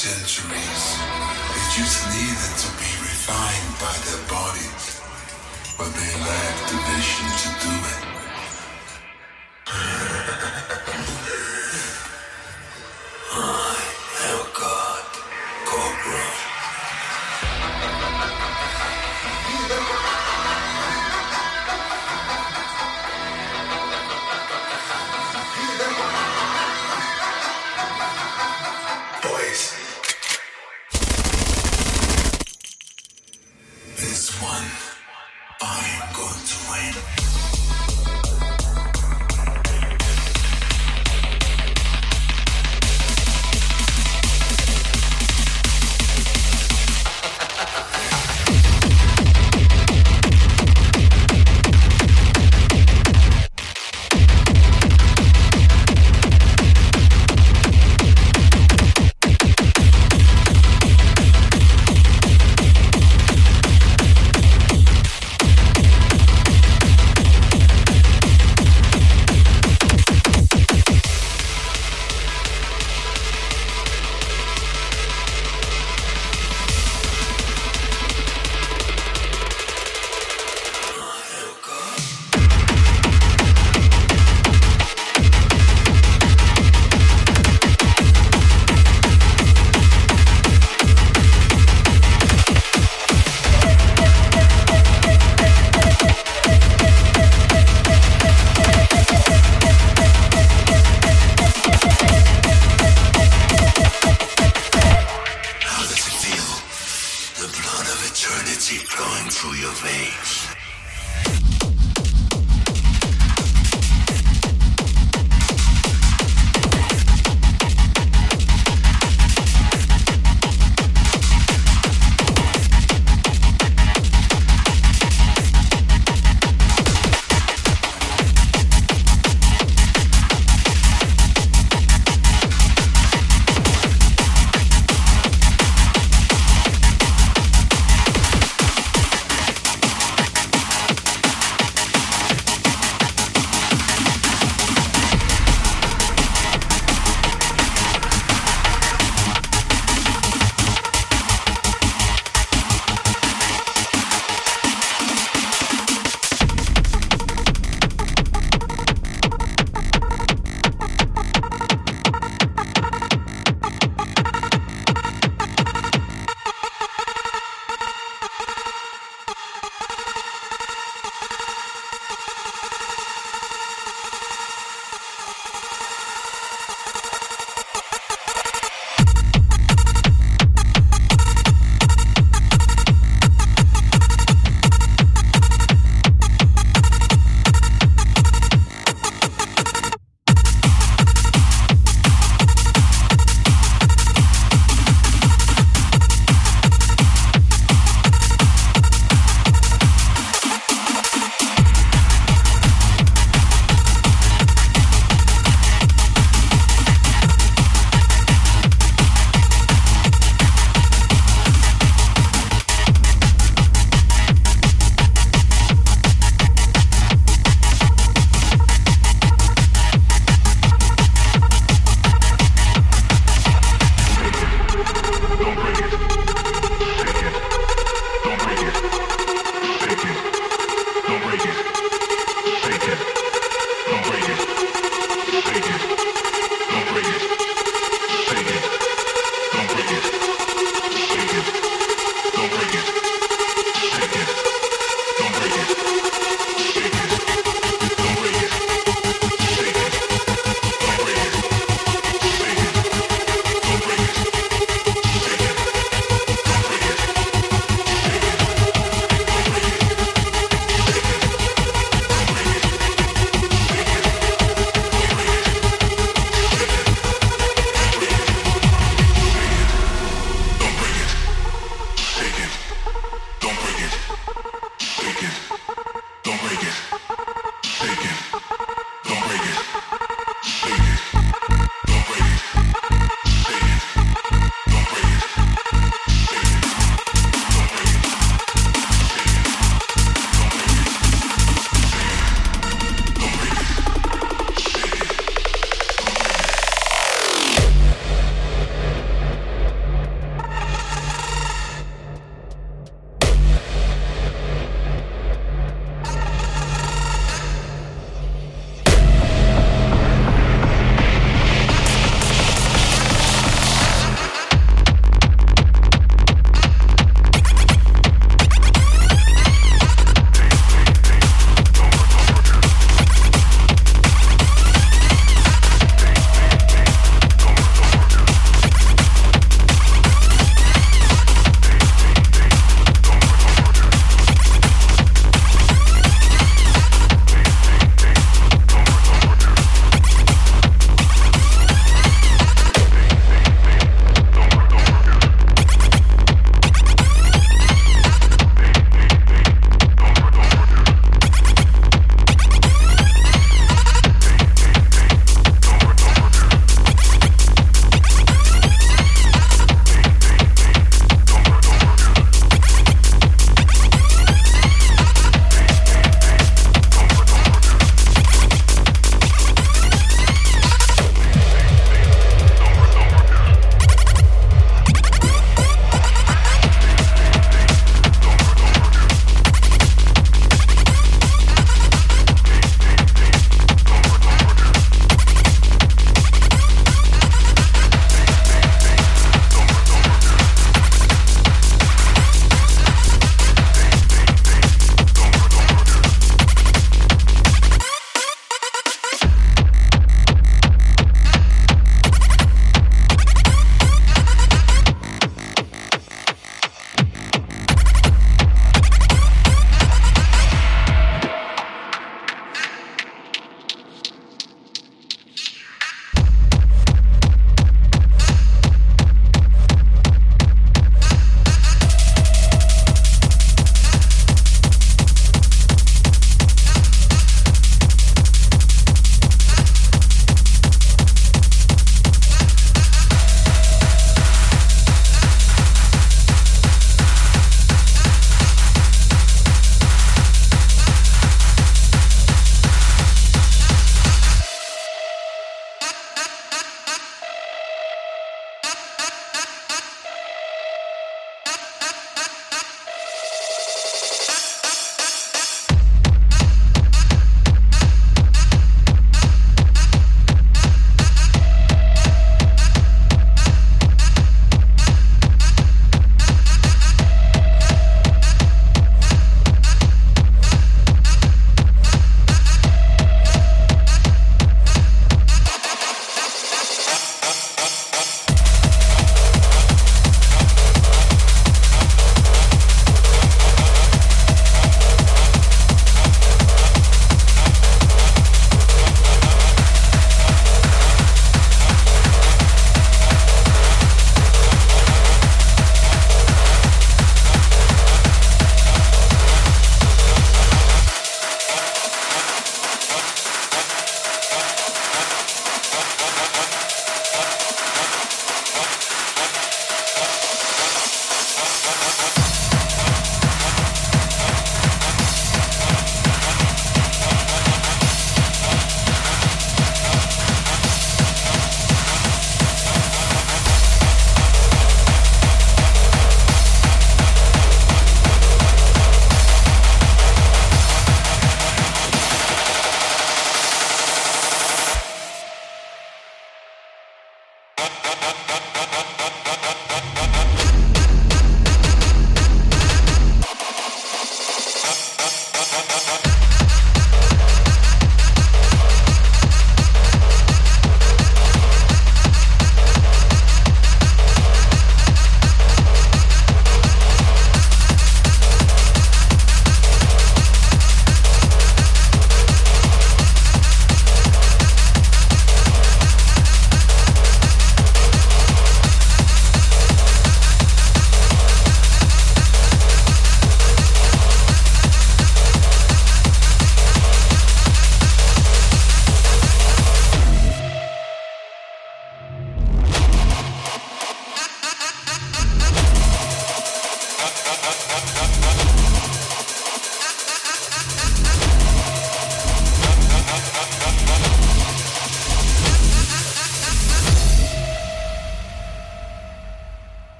centuries. They just needed to be refined by their bodies, but they lacked the vision to do it. Oh, I am God, Cobra.